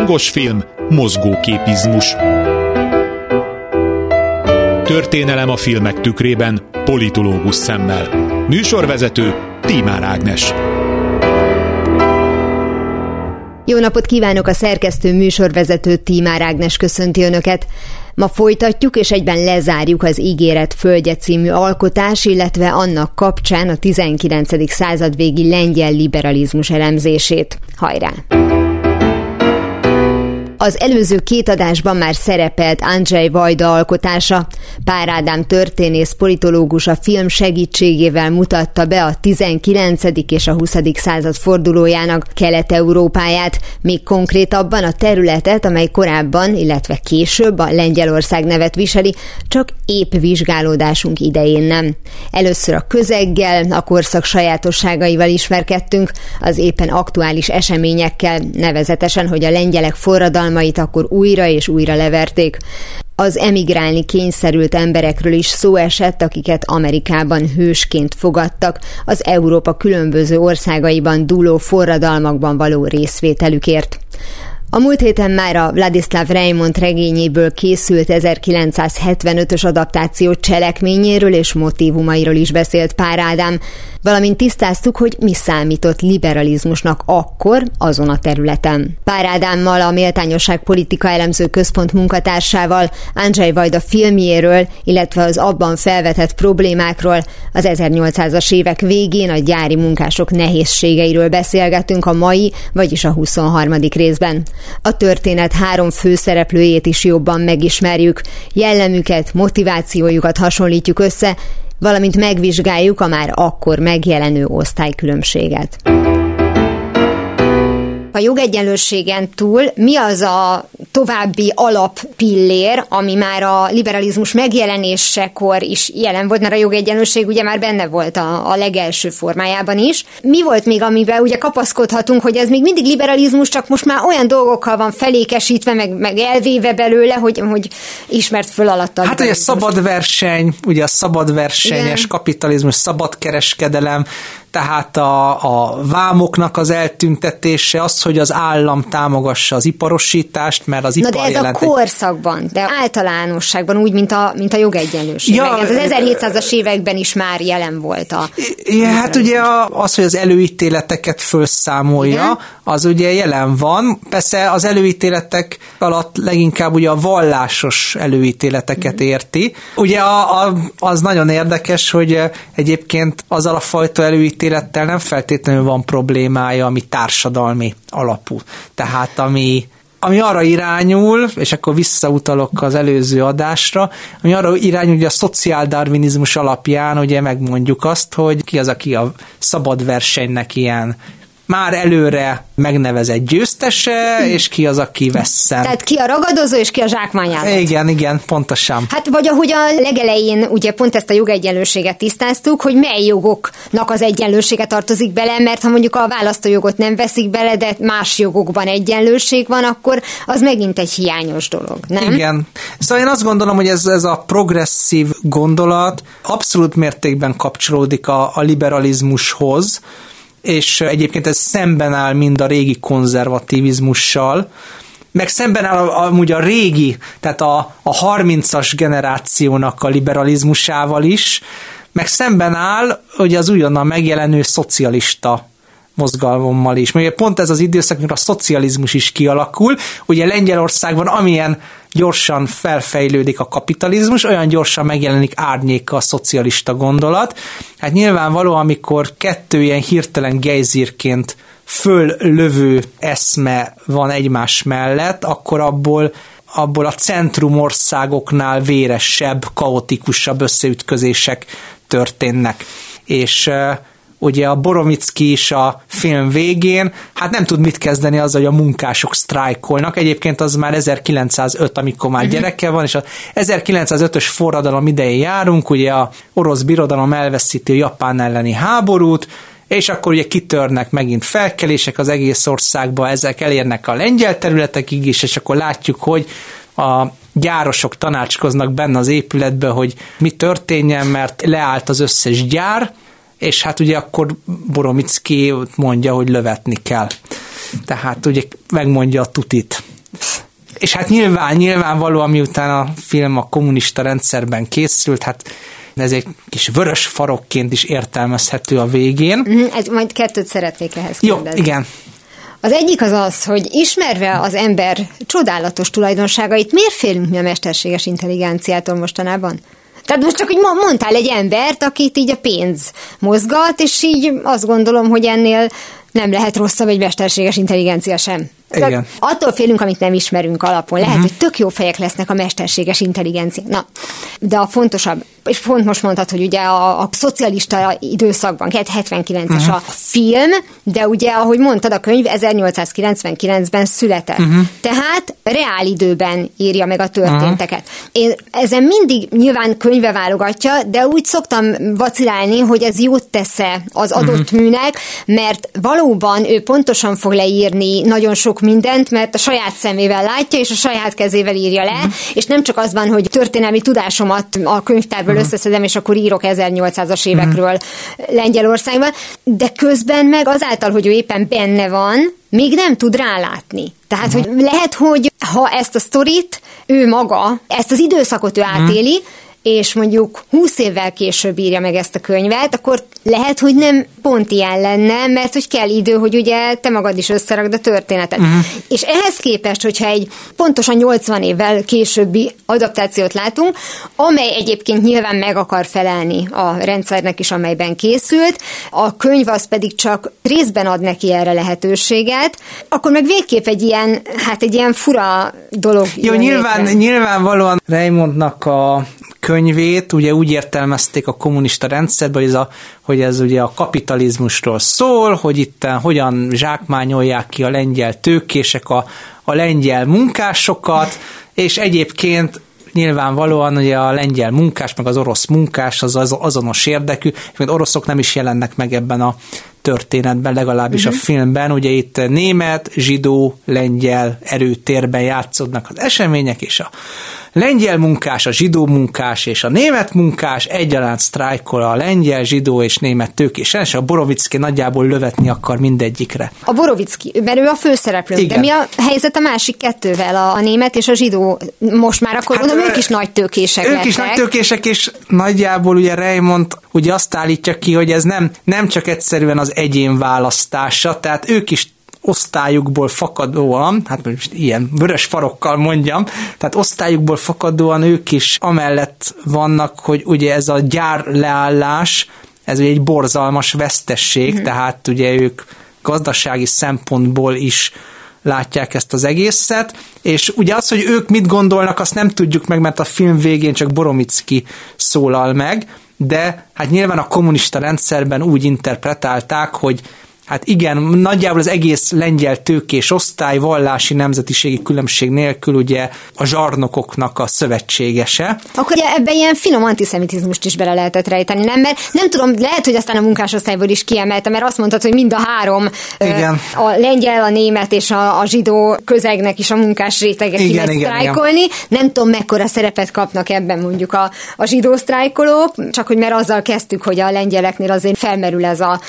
Hangos film, mozgóképizmus. Történelem a filmek tükrében, politológus szemmel. Műsorvezető Tímár Ágnes. Jó napot kívánok a szerkesztő műsorvezető Tímár Ágnes köszönti Önöket. Ma folytatjuk és egyben lezárjuk az Ígéret Földje című alkotás, illetve annak kapcsán a 19. század végi lengyel liberalizmus elemzését. Hajrá! Az előző két adásban már szerepelt Andrzej Vajda alkotása. Pár Ádám történész politológus a film segítségével mutatta be a 19. és a 20. század fordulójának Kelet-Európáját, még konkrétabban a területet, amely korábban, illetve később a Lengyelország nevet viseli, csak épp vizsgálódásunk idején nem. Először a közeggel, a korszak sajátosságaival ismerkedtünk, az éppen aktuális eseményekkel, nevezetesen, hogy a lengyelek forradalma hatalmait akkor újra és újra leverték. Az emigrálni kényszerült emberekről is szó esett, akiket Amerikában hősként fogadtak, az Európa különböző országaiban dúló forradalmakban való részvételükért. A múlt héten már a Vladislav Raymond regényéből készült 1975-ös adaptáció cselekményéről és motivumairól is beszélt Pár Ádám, valamint tisztáztuk, hogy mi számított liberalizmusnak akkor azon a területen. Pár Ádámmal a Méltányosság Politika Elemző Központ munkatársával, Andrzej Vajda filmjéről, illetve az abban felvetett problémákról, az 1800-as évek végén a gyári munkások nehézségeiről beszélgetünk a mai, vagyis a 23. részben. A történet három főszereplőjét is jobban megismerjük, jellemüket, motivációjukat hasonlítjuk össze, valamint megvizsgáljuk a már akkor megjelenő osztálykülönbséget. A jogegyenlőségen túl mi az a további alappillér, ami már a liberalizmus megjelenésekor is jelen volt, mert a jogegyenlőség ugye már benne volt a, a legelső formájában is. Mi volt még, amiben ugye kapaszkodhatunk, hogy ez még mindig liberalizmus, csak most már olyan dolgokkal van felékesítve, meg, meg elvéve belőle, hogy, hogy ismert föl alatt a Hát ugye szabad verseny, ugye a szabad versenyes Igen. kapitalizmus, szabad kereskedelem, tehát a, a vámoknak az eltüntetése, az, hogy az állam támogassa az iparosítást, mert az ipar Na de ez jelent a korszakban, de általánosságban úgy, mint a, mint a jogegyenlőség. Ja, az 1700-as években is már jelen volt a... Ja, hát ugye az, hogy az előítéleteket felszámolja, Igen? az ugye jelen van. Persze az előítéletek alatt leginkább ugye a vallásos előítéleteket mm. érti. Ugye a, a, az nagyon érdekes, hogy egyébként azzal a fajta előítélet ítélettel nem feltétlenül van problémája, ami társadalmi alapú. Tehát ami ami arra irányul, és akkor visszautalok az előző adásra, ami arra irányul, hogy a szociáldarvinizmus alapján ugye megmondjuk azt, hogy ki az, aki a szabad versenynek ilyen már előre megnevezett győztese, és ki az, aki veszem. Tehát ki a ragadozó, és ki a zsákmányáló. Igen, igen, pontosan. Hát vagy ahogy a legelején ugye pont ezt a jogegyenlőséget tisztáztuk, hogy mely jogoknak az egyenlősége tartozik bele, mert ha mondjuk a választójogot nem veszik bele, de más jogokban egyenlőség van, akkor az megint egy hiányos dolog, nem? Igen. Szóval én azt gondolom, hogy ez, ez a progresszív gondolat abszolút mértékben kapcsolódik a, a liberalizmushoz, és egyébként ez szemben áll mind a régi konzervativizmussal, meg szemben áll amúgy a régi, tehát a, a 30-as generációnak a liberalizmusával is, meg szemben áll, hogy az újonnan megjelenő szocialista mozgalommal is. Mert pont ez az időszak, amikor a szocializmus is kialakul. Ugye Lengyelországban amilyen gyorsan felfejlődik a kapitalizmus, olyan gyorsan megjelenik árnyéka a szocialista gondolat. Hát nyilvánvaló, amikor kettő ilyen hirtelen gejzírként föllövő eszme van egymás mellett, akkor abból abból a centrumországoknál véresebb, kaotikusabb összeütközések történnek. És ugye a Boromicki is a film végén, hát nem tud mit kezdeni azzal, hogy a munkások sztrájkolnak. Egyébként az már 1905, amikor már uh-huh. gyereke van, és a 1905-ös forradalom idején járunk, ugye a orosz birodalom elveszíti a japán elleni háborút, és akkor ugye kitörnek megint felkelések az egész országba, ezek elérnek a lengyel területekig is, és akkor látjuk, hogy a gyárosok tanácskoznak benne az épületbe, hogy mi történjen, mert leállt az összes gyár, és hát ugye akkor Boromicki mondja, hogy lövetni kell. Tehát ugye megmondja a tutit És hát nyilván, nyilvánvalóan miután a film a kommunista rendszerben készült, hát ez egy kis vörös farokként is értelmezhető a végén. Mm, ez, majd kettőt szeretnék ehhez kérdezni. Jó, igen. Az egyik az az, hogy ismerve az ember csodálatos tulajdonságait, miért félünk mi a mesterséges intelligenciától mostanában? Tehát most csak, hogy mondtál egy embert, akit így a pénz mozgat, és így azt gondolom, hogy ennél nem lehet rosszabb egy mesterséges intelligencia sem. Igen. Attól félünk, amit nem ismerünk alapon. Lehet, uh-huh. hogy tök jó fejek lesznek a mesterséges intelligencia. Na, de a fontosabb, és pont most mondtad, hogy ugye a, a szocialista időszakban, 79-es uh-huh. Mhm. a film, de ugye, ahogy mondtad, a könyv 1899-ben született. Uh-huh. Tehát reál időben írja meg a történteket. Uh-huh. Én ezen mindig nyilván könyve válogatja, de úgy szoktam vacilálni, hogy ez jót tesz-e az adott uh-huh. műnek, mert valóban ő pontosan fog leírni nagyon sok mindent, mert a saját szemével látja, és a saját kezével írja le, uh-huh. és nem csak az van, hogy történelmi tudásomat a könyvtárból uh-huh. összeszedem, és akkor írok 1800-as évekről uh-huh. Lengyelországban, de közben meg azáltal, hogy ő éppen benne van, még nem tud rálátni. Tehát, uh-huh. hogy lehet, hogy ha ezt a sztorit ő maga, ezt az időszakot ő átéli, uh-huh és mondjuk 20 évvel később írja meg ezt a könyvet, akkor lehet, hogy nem pont ilyen lenne, mert hogy kell idő, hogy ugye te magad is összerakd a történetet. Uh-huh. És ehhez képest, hogyha egy pontosan 80 évvel későbbi adaptációt látunk, amely egyébként nyilván meg akar felelni a rendszernek is, amelyben készült, a könyv az pedig csak részben ad neki erre lehetőséget, akkor meg végképp egy ilyen, hát egy ilyen fura dolog. Jó, nyilván, nyilvánvalóan Raymondnak a könyvét ugye úgy értelmezték a kommunista rendszerben, hogy ez, a, hogy ez ugye a kapitalizmusról szól, hogy itt hogyan zsákmányolják ki a lengyel tőkések a, a lengyel munkásokat, és egyébként nyilvánvalóan ugye a lengyel munkás, meg az orosz munkás az, az azonos érdekű, mert oroszok nem is jelennek meg ebben a történetben, legalábbis uh-huh. a mhm. filmben. Ugye itt német, zsidó, lengyel erőtérben játszódnak az események, és a lengyel munkás, a zsidó munkás és a német munkás egyaránt sztrájkol a lengyel, zsidó és német tőkés, és a Borovicki nagyjából lövetni akar mindegyikre. A Borovicki, mert ő a főszereplő, Igen. de mi a helyzet a másik kettővel, a, a német és a zsidó? Most már akkor hát, mondom, ők is nagy tőkések Ők lettek. is nagy tőkések, és nagyjából ugye Raymond ugye azt állítja ki, hogy ez nem, nem csak egyszerűen az egyén választása, tehát ők is osztályukból fakadóan, hát most ilyen vörös farokkal mondjam, tehát osztályukból fakadóan ők is amellett vannak, hogy ugye ez a gyár leállás, ez ugye egy borzalmas vesztesség, mm-hmm. tehát ugye ők gazdasági szempontból is látják ezt az egészet, és ugye az, hogy ők mit gondolnak, azt nem tudjuk meg, mert a film végén csak Boromicki szólal meg, de hát nyilván a kommunista rendszerben úgy interpretálták, hogy hát igen, nagyjából az egész lengyel tőkés osztály vallási nemzetiségi különbség nélkül ugye a zsarnokoknak a szövetségese. Akkor ugye ebben ilyen finom antiszemitizmust is bele lehetett rejteni, nem? Mert nem tudom, lehet, hogy aztán a munkásosztályból is kiemelte, mert azt mondtad, hogy mind a három, igen. a lengyel, a német és a, a zsidó közegnek is a munkás rétege ki lehet sztrájkolni. Igen. Nem tudom, mekkora szerepet kapnak ebben mondjuk a, a zsidó sztrájkolók, csak hogy mert azzal kezdtük, hogy a lengyeleknél azért felmerül ez a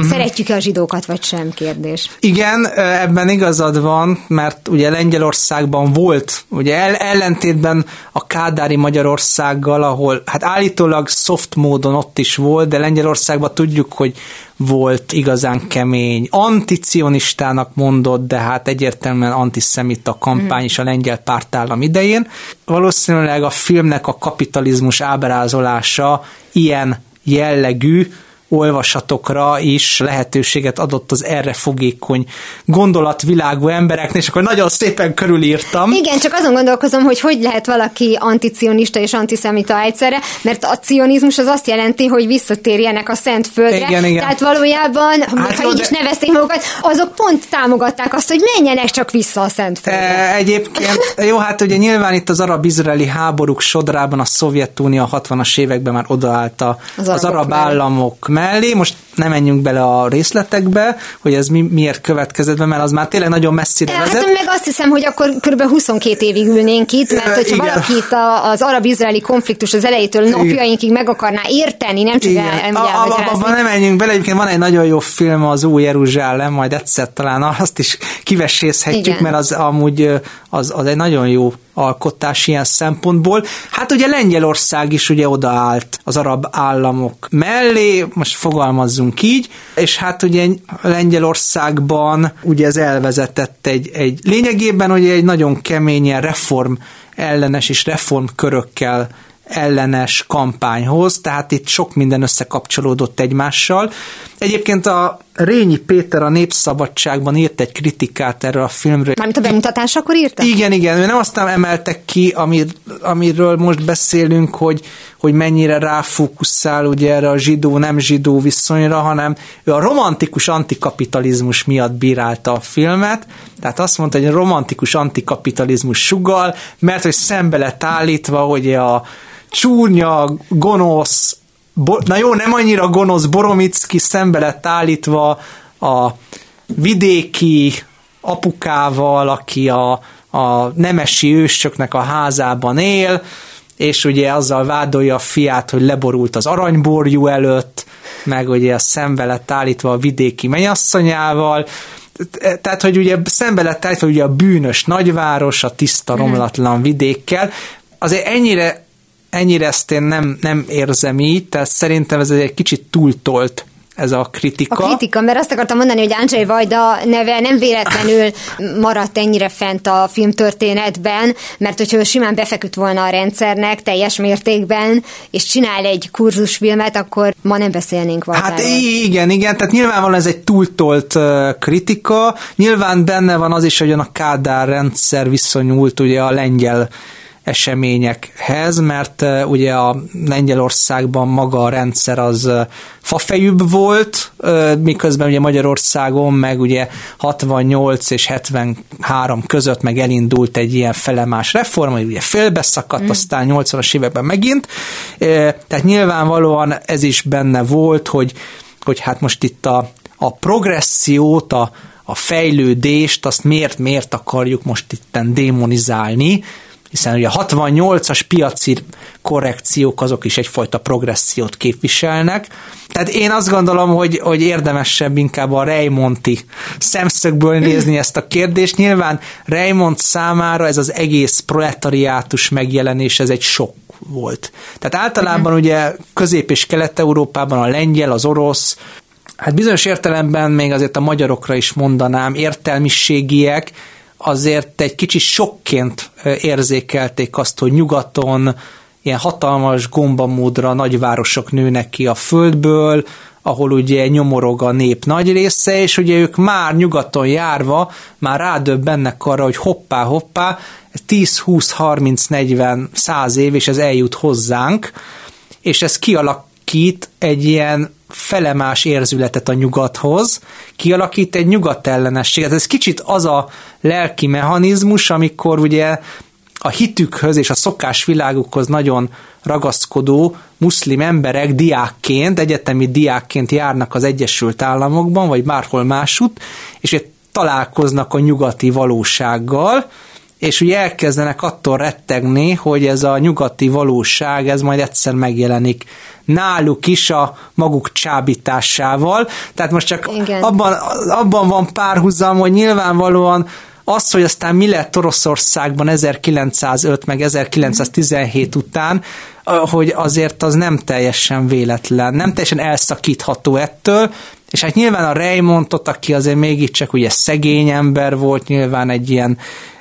Uh-huh. Szeretjük-e a zsidókat, vagy sem kérdés? Igen, ebben igazad van, mert ugye Lengyelországban volt, ugye ellentétben a Kádári Magyarországgal, ahol hát állítólag soft módon ott is volt, de Lengyelországban tudjuk, hogy volt igazán kemény, anticionistának mondott, de hát egyértelműen antiszemita kampány is a lengyel pártállam idején. Valószínűleg a filmnek a kapitalizmus ábrázolása ilyen jellegű, olvasatokra is lehetőséget adott az erre fogékony gondolatvilágú embereknek, és akkor nagyon szépen körülírtam. Igen, csak azon gondolkozom, hogy hogy lehet valaki anticionista és antiszemita egyszerre, mert a cionizmus az azt jelenti, hogy visszatérjenek a Szent Földre. Igen, igen. Tehát valójában, hát ha így de... is nevezték magukat, azok pont támogatták azt, hogy menjenek csak vissza a Szent Földre. E, egyébként, jó, hát ugye nyilván itt az arab-izraeli háborúk sodrában a Szovjetunió a 60-as években már odaállt az, az arab államok mellé, most nem menjünk bele a részletekbe, hogy ez mi, miért következett be, mert az már tényleg nagyon messzire hát vezet. Hát meg azt hiszem, hogy akkor kb. 22 évig ülnénk itt, mert hogyha Igen. valaki itt az arab-izraeli konfliktus az elejétől napjainkig meg akarná érteni, nem csak el, Abban nem menjünk bele, egyébként van egy nagyon jó film, az Új Jeruzsálem, majd egyszer talán azt is kivesészhetjük, mert az amúgy az, az egy nagyon jó alkotás ilyen szempontból. Hát ugye Lengyelország is ugye odaállt az arab államok mellé, most fogalmazzunk így, és hát ugye Lengyelországban ugye ez elvezetett egy, egy lényegében ugye egy nagyon keményen reform ellenes és reformkörökkel ellenes kampányhoz, tehát itt sok minden összekapcsolódott egymással. Egyébként a Rényi Péter a Népszabadságban írt egy kritikát erről a filmről. Mármint a bemutatásakor írta? Igen, igen, ő nem aztán emeltek ki, amir, amiről most beszélünk, hogy, hogy mennyire ráfókuszál ugye erre a zsidó-nem zsidó viszonyra, hanem ő a romantikus antikapitalizmus miatt bírálta a filmet, tehát azt mondta, hogy a romantikus antikapitalizmus sugal, mert hogy szembe lett állítva, hogy a csúnya, gonosz, bo- na jó, nem annyira gonosz Boromicki szembe lett állítva a vidéki apukával, aki a, a nemesi ősöknek a házában él, és ugye azzal vádolja a fiát, hogy leborult az aranyborjú előtt, meg ugye szembe lett állítva a vidéki mennyasszonyával, tehát, hogy ugye szembe lett állítva ugye a bűnös nagyváros, a tiszta mhm. romlatlan vidékkel, azért ennyire ennyire ezt én nem, nem érzem így, tehát szerintem ez egy kicsit túltolt ez a kritika. A kritika, mert azt akartam mondani, hogy Andrzej Vajda neve nem véletlenül maradt ennyire fent a filmtörténetben, mert hogyha simán befeküdt volna a rendszernek teljes mértékben, és csinál egy kurzusfilmet, akkor ma nem beszélnénk valahogy. Hát igen, igen, tehát nyilvánvalóan ez egy túltolt kritika, nyilván benne van az is, hogy a Kádár rendszer viszonyult ugye a lengyel eseményekhez, mert ugye a Lengyelországban maga a rendszer az fafejűbb volt, miközben ugye Magyarországon meg ugye 68 és 73 között meg elindult egy ilyen felemás reform, hogy ugye félbeszakadt, mm. aztán 80-as években megint, tehát nyilvánvalóan ez is benne volt, hogy, hogy hát most itt a, a progressziót, a, a fejlődést, azt miért, miért akarjuk most itten démonizálni, hiszen ugye a 68-as piaci korrekciók azok is egyfajta progressziót képviselnek. Tehát én azt gondolom, hogy, hogy érdemesebb inkább a Raymonti szemszögből nézni ezt a kérdést. Nyilván Raymond számára ez az egész proletariátus megjelenés, ez egy sok volt. Tehát általában ugye Közép- és Kelet-Európában a lengyel, az orosz, hát bizonyos értelemben még azért a magyarokra is mondanám, értelmiségiek, azért egy kicsi sokként érzékelték azt, hogy nyugaton ilyen hatalmas gombamódra nagyvárosok nőnek ki a földből, ahol ugye nyomorog a nép nagy része, és ugye ők már nyugaton járva már rádöbbennek arra, hogy hoppá, hoppá, 10, 20, 30, 40, 100 év, és ez eljut hozzánk, és ez kialakít egy ilyen felemás érzületet a nyugathoz, kialakít egy nyugatellenességet. Ez kicsit az a lelki mechanizmus, amikor ugye a hitükhöz és a szokásvilágukhoz nagyon ragaszkodó muszlim emberek diákként, egyetemi diákként járnak az Egyesült Államokban, vagy bárhol másút, és találkoznak a nyugati valósággal, és ugye elkezdenek attól rettegni, hogy ez a nyugati valóság, ez majd egyszer megjelenik náluk is a maguk csábításával. Tehát most csak abban, abban van párhuzam, hogy nyilvánvalóan az, hogy aztán mi lett Oroszországban 1905 meg 1917 után, hogy azért az nem teljesen véletlen, nem teljesen elszakítható ettől, és hát nyilván a Raymondot, aki azért mégiscsak ugye szegény ember volt, nyilván egy ilyen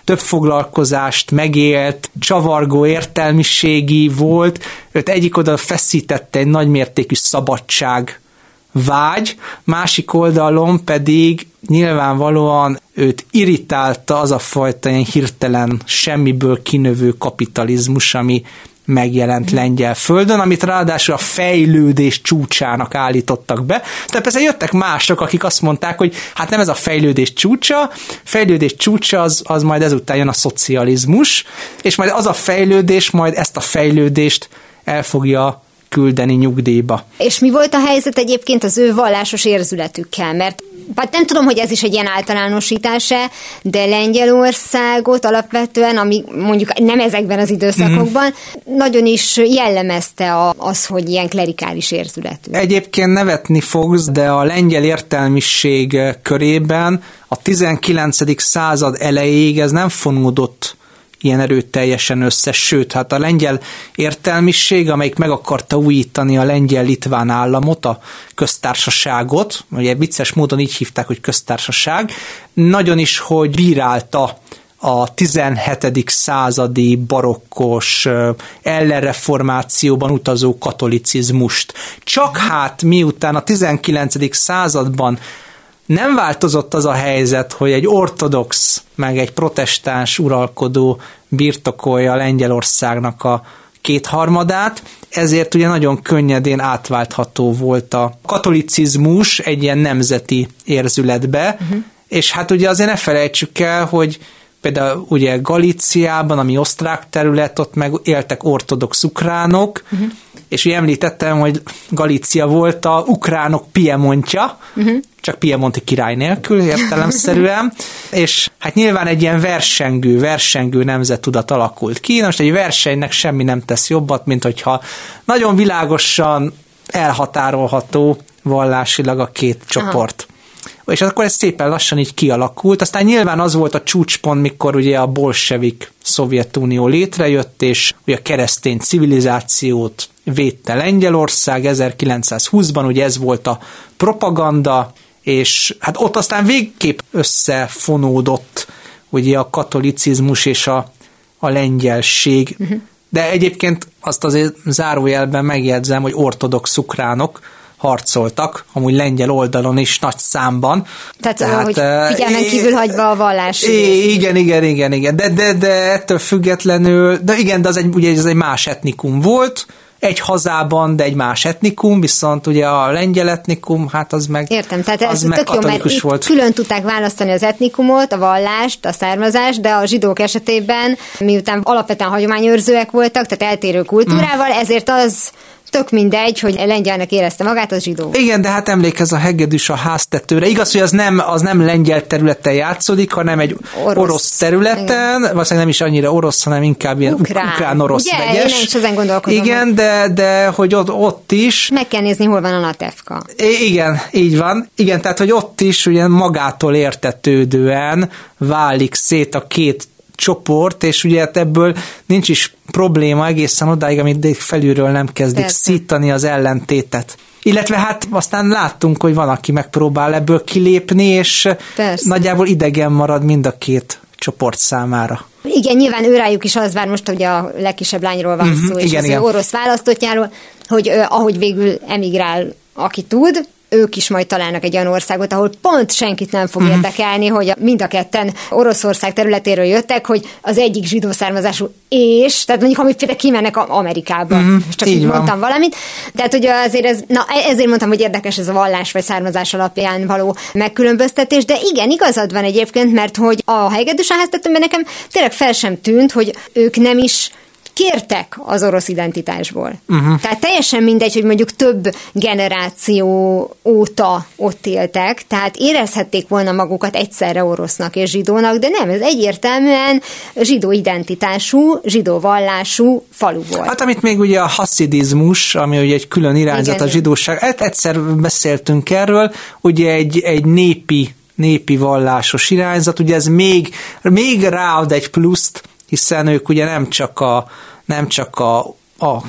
több foglalkozást megélt, csavargó értelmiségi volt, őt egyik oldal feszítette egy nagymértékű szabadság vágy, másik oldalon pedig nyilvánvalóan őt irritálta az a fajta ilyen hirtelen semmiből kinövő kapitalizmus, ami megjelent lengyel földön, amit ráadásul a fejlődés csúcsának állítottak be. Tehát persze jöttek mások, akik azt mondták, hogy hát nem ez a fejlődés csúcsa, fejlődés csúcsa az, az majd ezután jön a szocializmus, és majd az a fejlődés majd ezt a fejlődést el fogja küldeni nyugdíjba. És mi volt a helyzet egyébként az ő vallásos érzületükkel? Mert hát nem tudom, hogy ez is egy ilyen általánosítása, de Lengyelországot alapvetően, ami mondjuk nem ezekben az időszakokban, mm. nagyon is jellemezte az, hogy ilyen klerikális érzületű. Egyébként nevetni fogsz, de a lengyel értelmiség körében a 19. század elejéig ez nem fonódott ilyen erőteljesen össze, sőt, hát a lengyel értelmiség, amelyik meg akarta újítani a lengyel-litván államot, a köztársaságot, ugye vicces módon így hívták, hogy köztársaság, nagyon is, hogy bírálta a 17. századi barokkos ellenreformációban utazó katolicizmust. Csak hát miután a 19. században nem változott az a helyzet, hogy egy ortodox meg egy protestáns uralkodó birtokolja Lengyelországnak a kétharmadát, ezért ugye nagyon könnyedén átváltható volt a katolicizmus egy ilyen nemzeti érzületbe, uh-huh. és hát ugye azért ne felejtsük el, hogy például ugye Galíciában, ami osztrák terület, ott meg éltek ortodox ukránok, uh-huh. és ugye említettem, hogy Galícia volt a ukránok Piemontja, uh-huh csak Piemonti király nélkül értelemszerűen, és hát nyilván egy ilyen versengő, versengő nemzettudat alakult ki. Most egy versenynek semmi nem tesz jobbat, mint hogyha nagyon világosan elhatárolható vallásilag a két csoport. És akkor ez szépen lassan így kialakult. Aztán nyilván az volt a csúcspont, mikor ugye a bolsevik Szovjetunió létrejött, és ugye a keresztény civilizációt védte Lengyelország 1920-ban, ugye ez volt a propaganda, és hát ott aztán végképp összefonódott ugye a katolicizmus és a, a lengyelség. Uh-huh. De egyébként azt azért zárójelben megjegyzem, hogy ortodox ukránok harcoltak, amúgy lengyel oldalon is nagy számban. Tehát, Tehát hogy figyelmen kívül hagyva a vallás. Igen, igen, igen, igen. De, de, de ettől függetlenül, de igen, de az egy, ugye ez egy más etnikum volt, egy hazában, de egy más etnikum, viszont ugye a lengyel etnikum, hát az meg Értem, tehát ez meg tök jó, mert volt. külön tudták választani az etnikumot, a vallást, a származást, de a zsidók esetében, miután alapvetően hagyományőrzőek voltak, tehát eltérő kultúrával, mm. ezért az tök mindegy, hogy lengyelnek érezte magát, az zsidó. Igen, de hát emlékez a hegedűs a háztetőre. Igaz, hogy az nem, az nem lengyel területen játszódik, hanem egy orosz, orosz területen, Igen. valószínűleg nem is annyira orosz, hanem inkább ilyen ukrán, ukrán orosz Ugye, vegyes. Én is ezen gondolkodom. Igen, de, de hogy ott, ott is. Meg kell nézni, hol van a Natevka. Igen, így van. Igen, tehát, hogy ott is ugye magától értetődően válik szét a két csoport, és ugye hát ebből nincs is probléma egészen odáig, amit felülről nem kezdik Persze. szítani az ellentétet. Illetve hát aztán láttunk, hogy van, aki megpróbál ebből kilépni, és Persze. nagyjából idegen marad mind a két csoport számára. Igen, nyilván őrájuk is az vár most, hogy a legkisebb lányról van mm-hmm, szó, és igen, az igen. orosz választottjáról, hogy ahogy végül emigrál, aki tud, ők is majd találnak egy olyan országot, ahol pont senkit nem fog mm. érdekelni, hogy mind a ketten Oroszország területéről jöttek, hogy az egyik zsidó származású és, tehát mondjuk, amit például kimennek Amerikába, mm, csak így, így mondtam valamit. Tehát, hogy azért ez, na ezért mondtam, hogy érdekes ez a vallás vagy származás alapján való megkülönböztetés, de igen, igazad van egyébként, mert hogy a hegedűs háztetőben nekem tényleg fel sem tűnt, hogy ők nem is kértek az orosz identitásból. Uh-huh. Tehát teljesen mindegy, hogy mondjuk több generáció óta ott éltek, tehát érezhették volna magukat egyszerre orosznak és zsidónak, de nem, ez egyértelműen zsidó identitású, zsidó vallású falu volt. Hát amit még ugye a haszidizmus, ami ugye egy külön irányzat Igen. a zsidóság, hát egyszer beszéltünk erről, ugye egy, egy népi népi vallásos irányzat, ugye ez még, még ráad egy pluszt, hiszen ők ugye nem csak a, nem csak a, a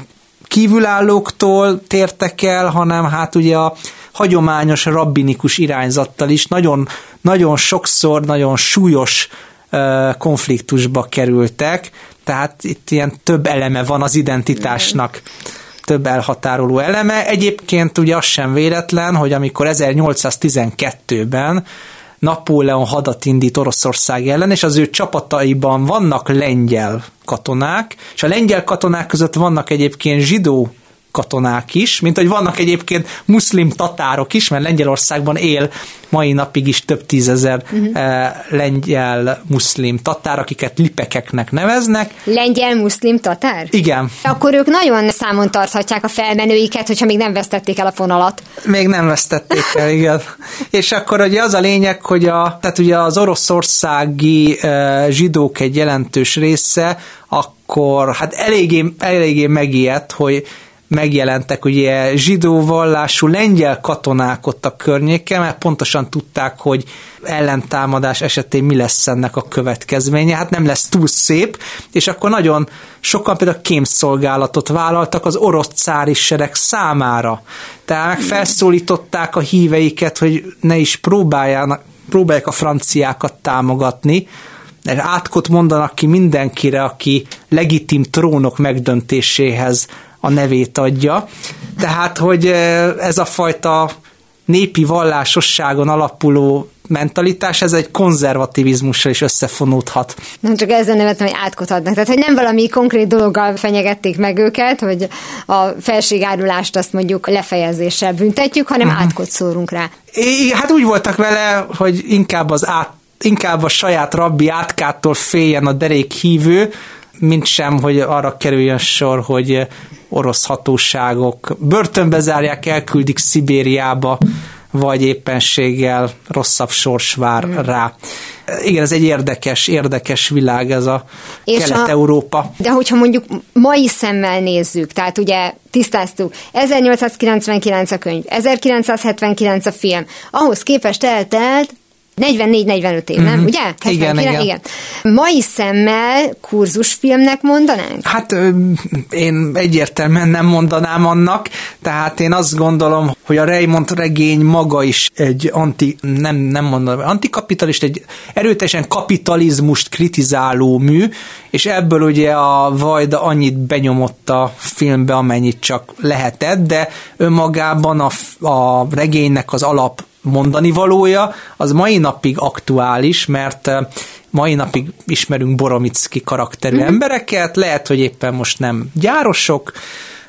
kívülállóktól tértek el, hanem hát ugye a hagyományos rabbinikus irányzattal is nagyon, nagyon sokszor, nagyon súlyos konfliktusba kerültek, tehát itt ilyen több eleme van az identitásnak több elhatároló eleme. Egyébként ugye az sem véletlen, hogy amikor 1812-ben Napóleon hadat indít Oroszország ellen, és az ő csapataiban vannak lengyel katonák, és a lengyel katonák között vannak egyébként zsidó katonák is, mint hogy vannak egyébként muszlim tatárok is, mert Lengyelországban él mai napig is több tízezer uh-huh. lengyel muszlim tatár, akiket lipekeknek neveznek. Lengyel muszlim tatár? Igen. Akkor ők nagyon számon tarthatják a felmenőiket, hogyha még nem vesztették el a fonalat. Még nem vesztették el, igen. És akkor ugye az a lényeg, hogy a, tehát ugye az oroszországi uh, zsidók egy jelentős része, akkor hát eléggé, eléggé megijedt, hogy megjelentek ugye zsidó vallású lengyel katonák ott a környéken, mert pontosan tudták, hogy ellentámadás esetén mi lesz ennek a következménye. Hát nem lesz túl szép, és akkor nagyon sokan például kémszolgálatot vállaltak az orosz cári sereg számára. Tehát felszólították a híveiket, hogy ne is próbáljanak, próbálják a franciákat támogatni, átkot mondanak ki mindenkire, aki legitim trónok megdöntéséhez a nevét adja. Tehát, hogy ez a fajta népi vallásosságon alapuló mentalitás, ez egy konzervativizmussal is összefonódhat. Nem csak ezzel nevetem, hogy átkot adnak. Tehát, hogy nem valami konkrét dologgal fenyegették meg őket, hogy a felségárulást azt mondjuk lefejezéssel büntetjük, hanem uh-huh. átkot szórunk rá. É, hát úgy voltak vele, hogy inkább az át inkább a saját rabbi átkától féljen a derék hívő, mint sem, hogy arra kerüljön sor, hogy orosz hatóságok börtönbe zárják, elküldik Szibériába, vagy éppenséggel rosszabb sors vár rá. Igen, ez egy érdekes, érdekes világ ez a Kelet-Európa. De hogyha mondjuk mai szemmel nézzük, tehát ugye tisztáztuk, 1899 a könyv, 1979 a film, ahhoz képest eltelt 44-45 év, nem? Uh-huh. Ugye? Igen, igen. igen. Mai szemmel kurzusfilmnek mondanánk? Hát én egyértelműen nem mondanám annak, tehát én azt gondolom, hogy a Raymond regény maga is egy anti, nem, nem mondom, antikapitalist, egy erőteljesen kapitalizmust kritizáló mű, és ebből ugye a Vajda annyit benyomott a filmbe, amennyit csak lehetett, de önmagában a, a regénynek az alap mondani valója, az mai napig aktuális, mert eh, mai napig ismerünk Boromicki karakterű mm-hmm. embereket, lehet, hogy éppen most nem gyárosok,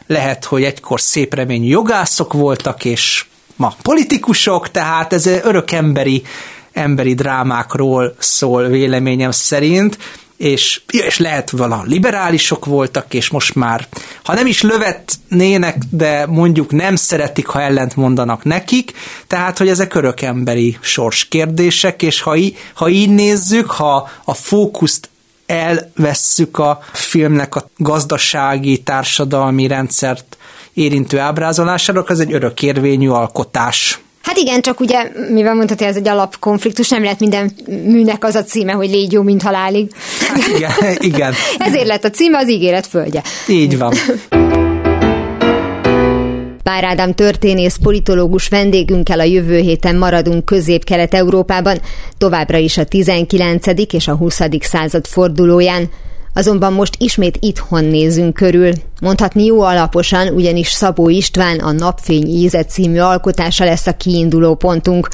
lehet, hogy egykor szép reményű jogászok voltak, és ma politikusok, tehát ez örök emberi, emberi drámákról szól véleményem szerint, és, és lehet vala liberálisok voltak, és most már, ha nem is lövetnének, de mondjuk nem szeretik, ha ellent mondanak nekik, tehát, hogy ezek örökemberi sorskérdések, és ha, í, ha így nézzük, ha a fókuszt elvesszük a filmnek a gazdasági, társadalmi rendszert érintő ábrázolására, ez egy örökérvényű alkotás. Hát igen, csak ugye, mivel hogy ez egy alapkonfliktus, nem lehet minden műnek az a címe, hogy légy jó, mint halálig. Hát igen, igen. Ezért lett a címe az ígéret földje. Így van. Pár Ádám történész, politológus vendégünkkel a jövő héten maradunk Közép-Kelet-Európában, továbbra is a 19. és a 20. század fordulóján. Azonban most ismét itthon nézünk körül. Mondhatni jó alaposan, ugyanis Szabó István a Napfény íze című alkotása lesz a kiinduló pontunk.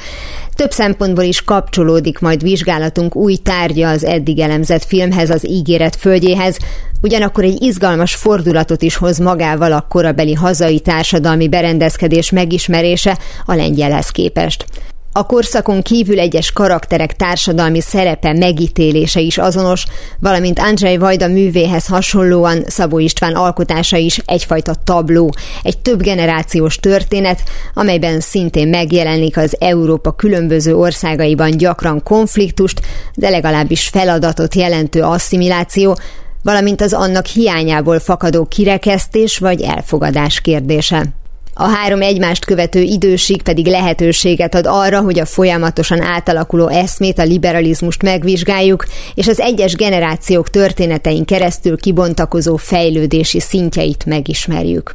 Több szempontból is kapcsolódik majd vizsgálatunk új tárgya az eddig elemzett filmhez, az ígéret földjéhez, ugyanakkor egy izgalmas fordulatot is hoz magával a korabeli hazai társadalmi berendezkedés megismerése a lengyelhez képest. A korszakon kívül egyes karakterek társadalmi szerepe megítélése is azonos, valamint Andrzej Vajda művéhez hasonlóan Szabó István alkotása is egyfajta tabló, egy több generációs történet, amelyben szintén megjelenik az Európa különböző országaiban gyakran konfliktust, de legalábbis feladatot jelentő asszimiláció, valamint az annak hiányából fakadó kirekesztés vagy elfogadás kérdése. A három egymást követő időség pedig lehetőséget ad arra, hogy a folyamatosan átalakuló eszmét, a liberalizmust megvizsgáljuk, és az egyes generációk történetein keresztül kibontakozó fejlődési szintjeit megismerjük.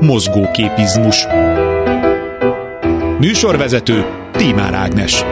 mozgóképizmus. Műsorvezető Tímár Ágnes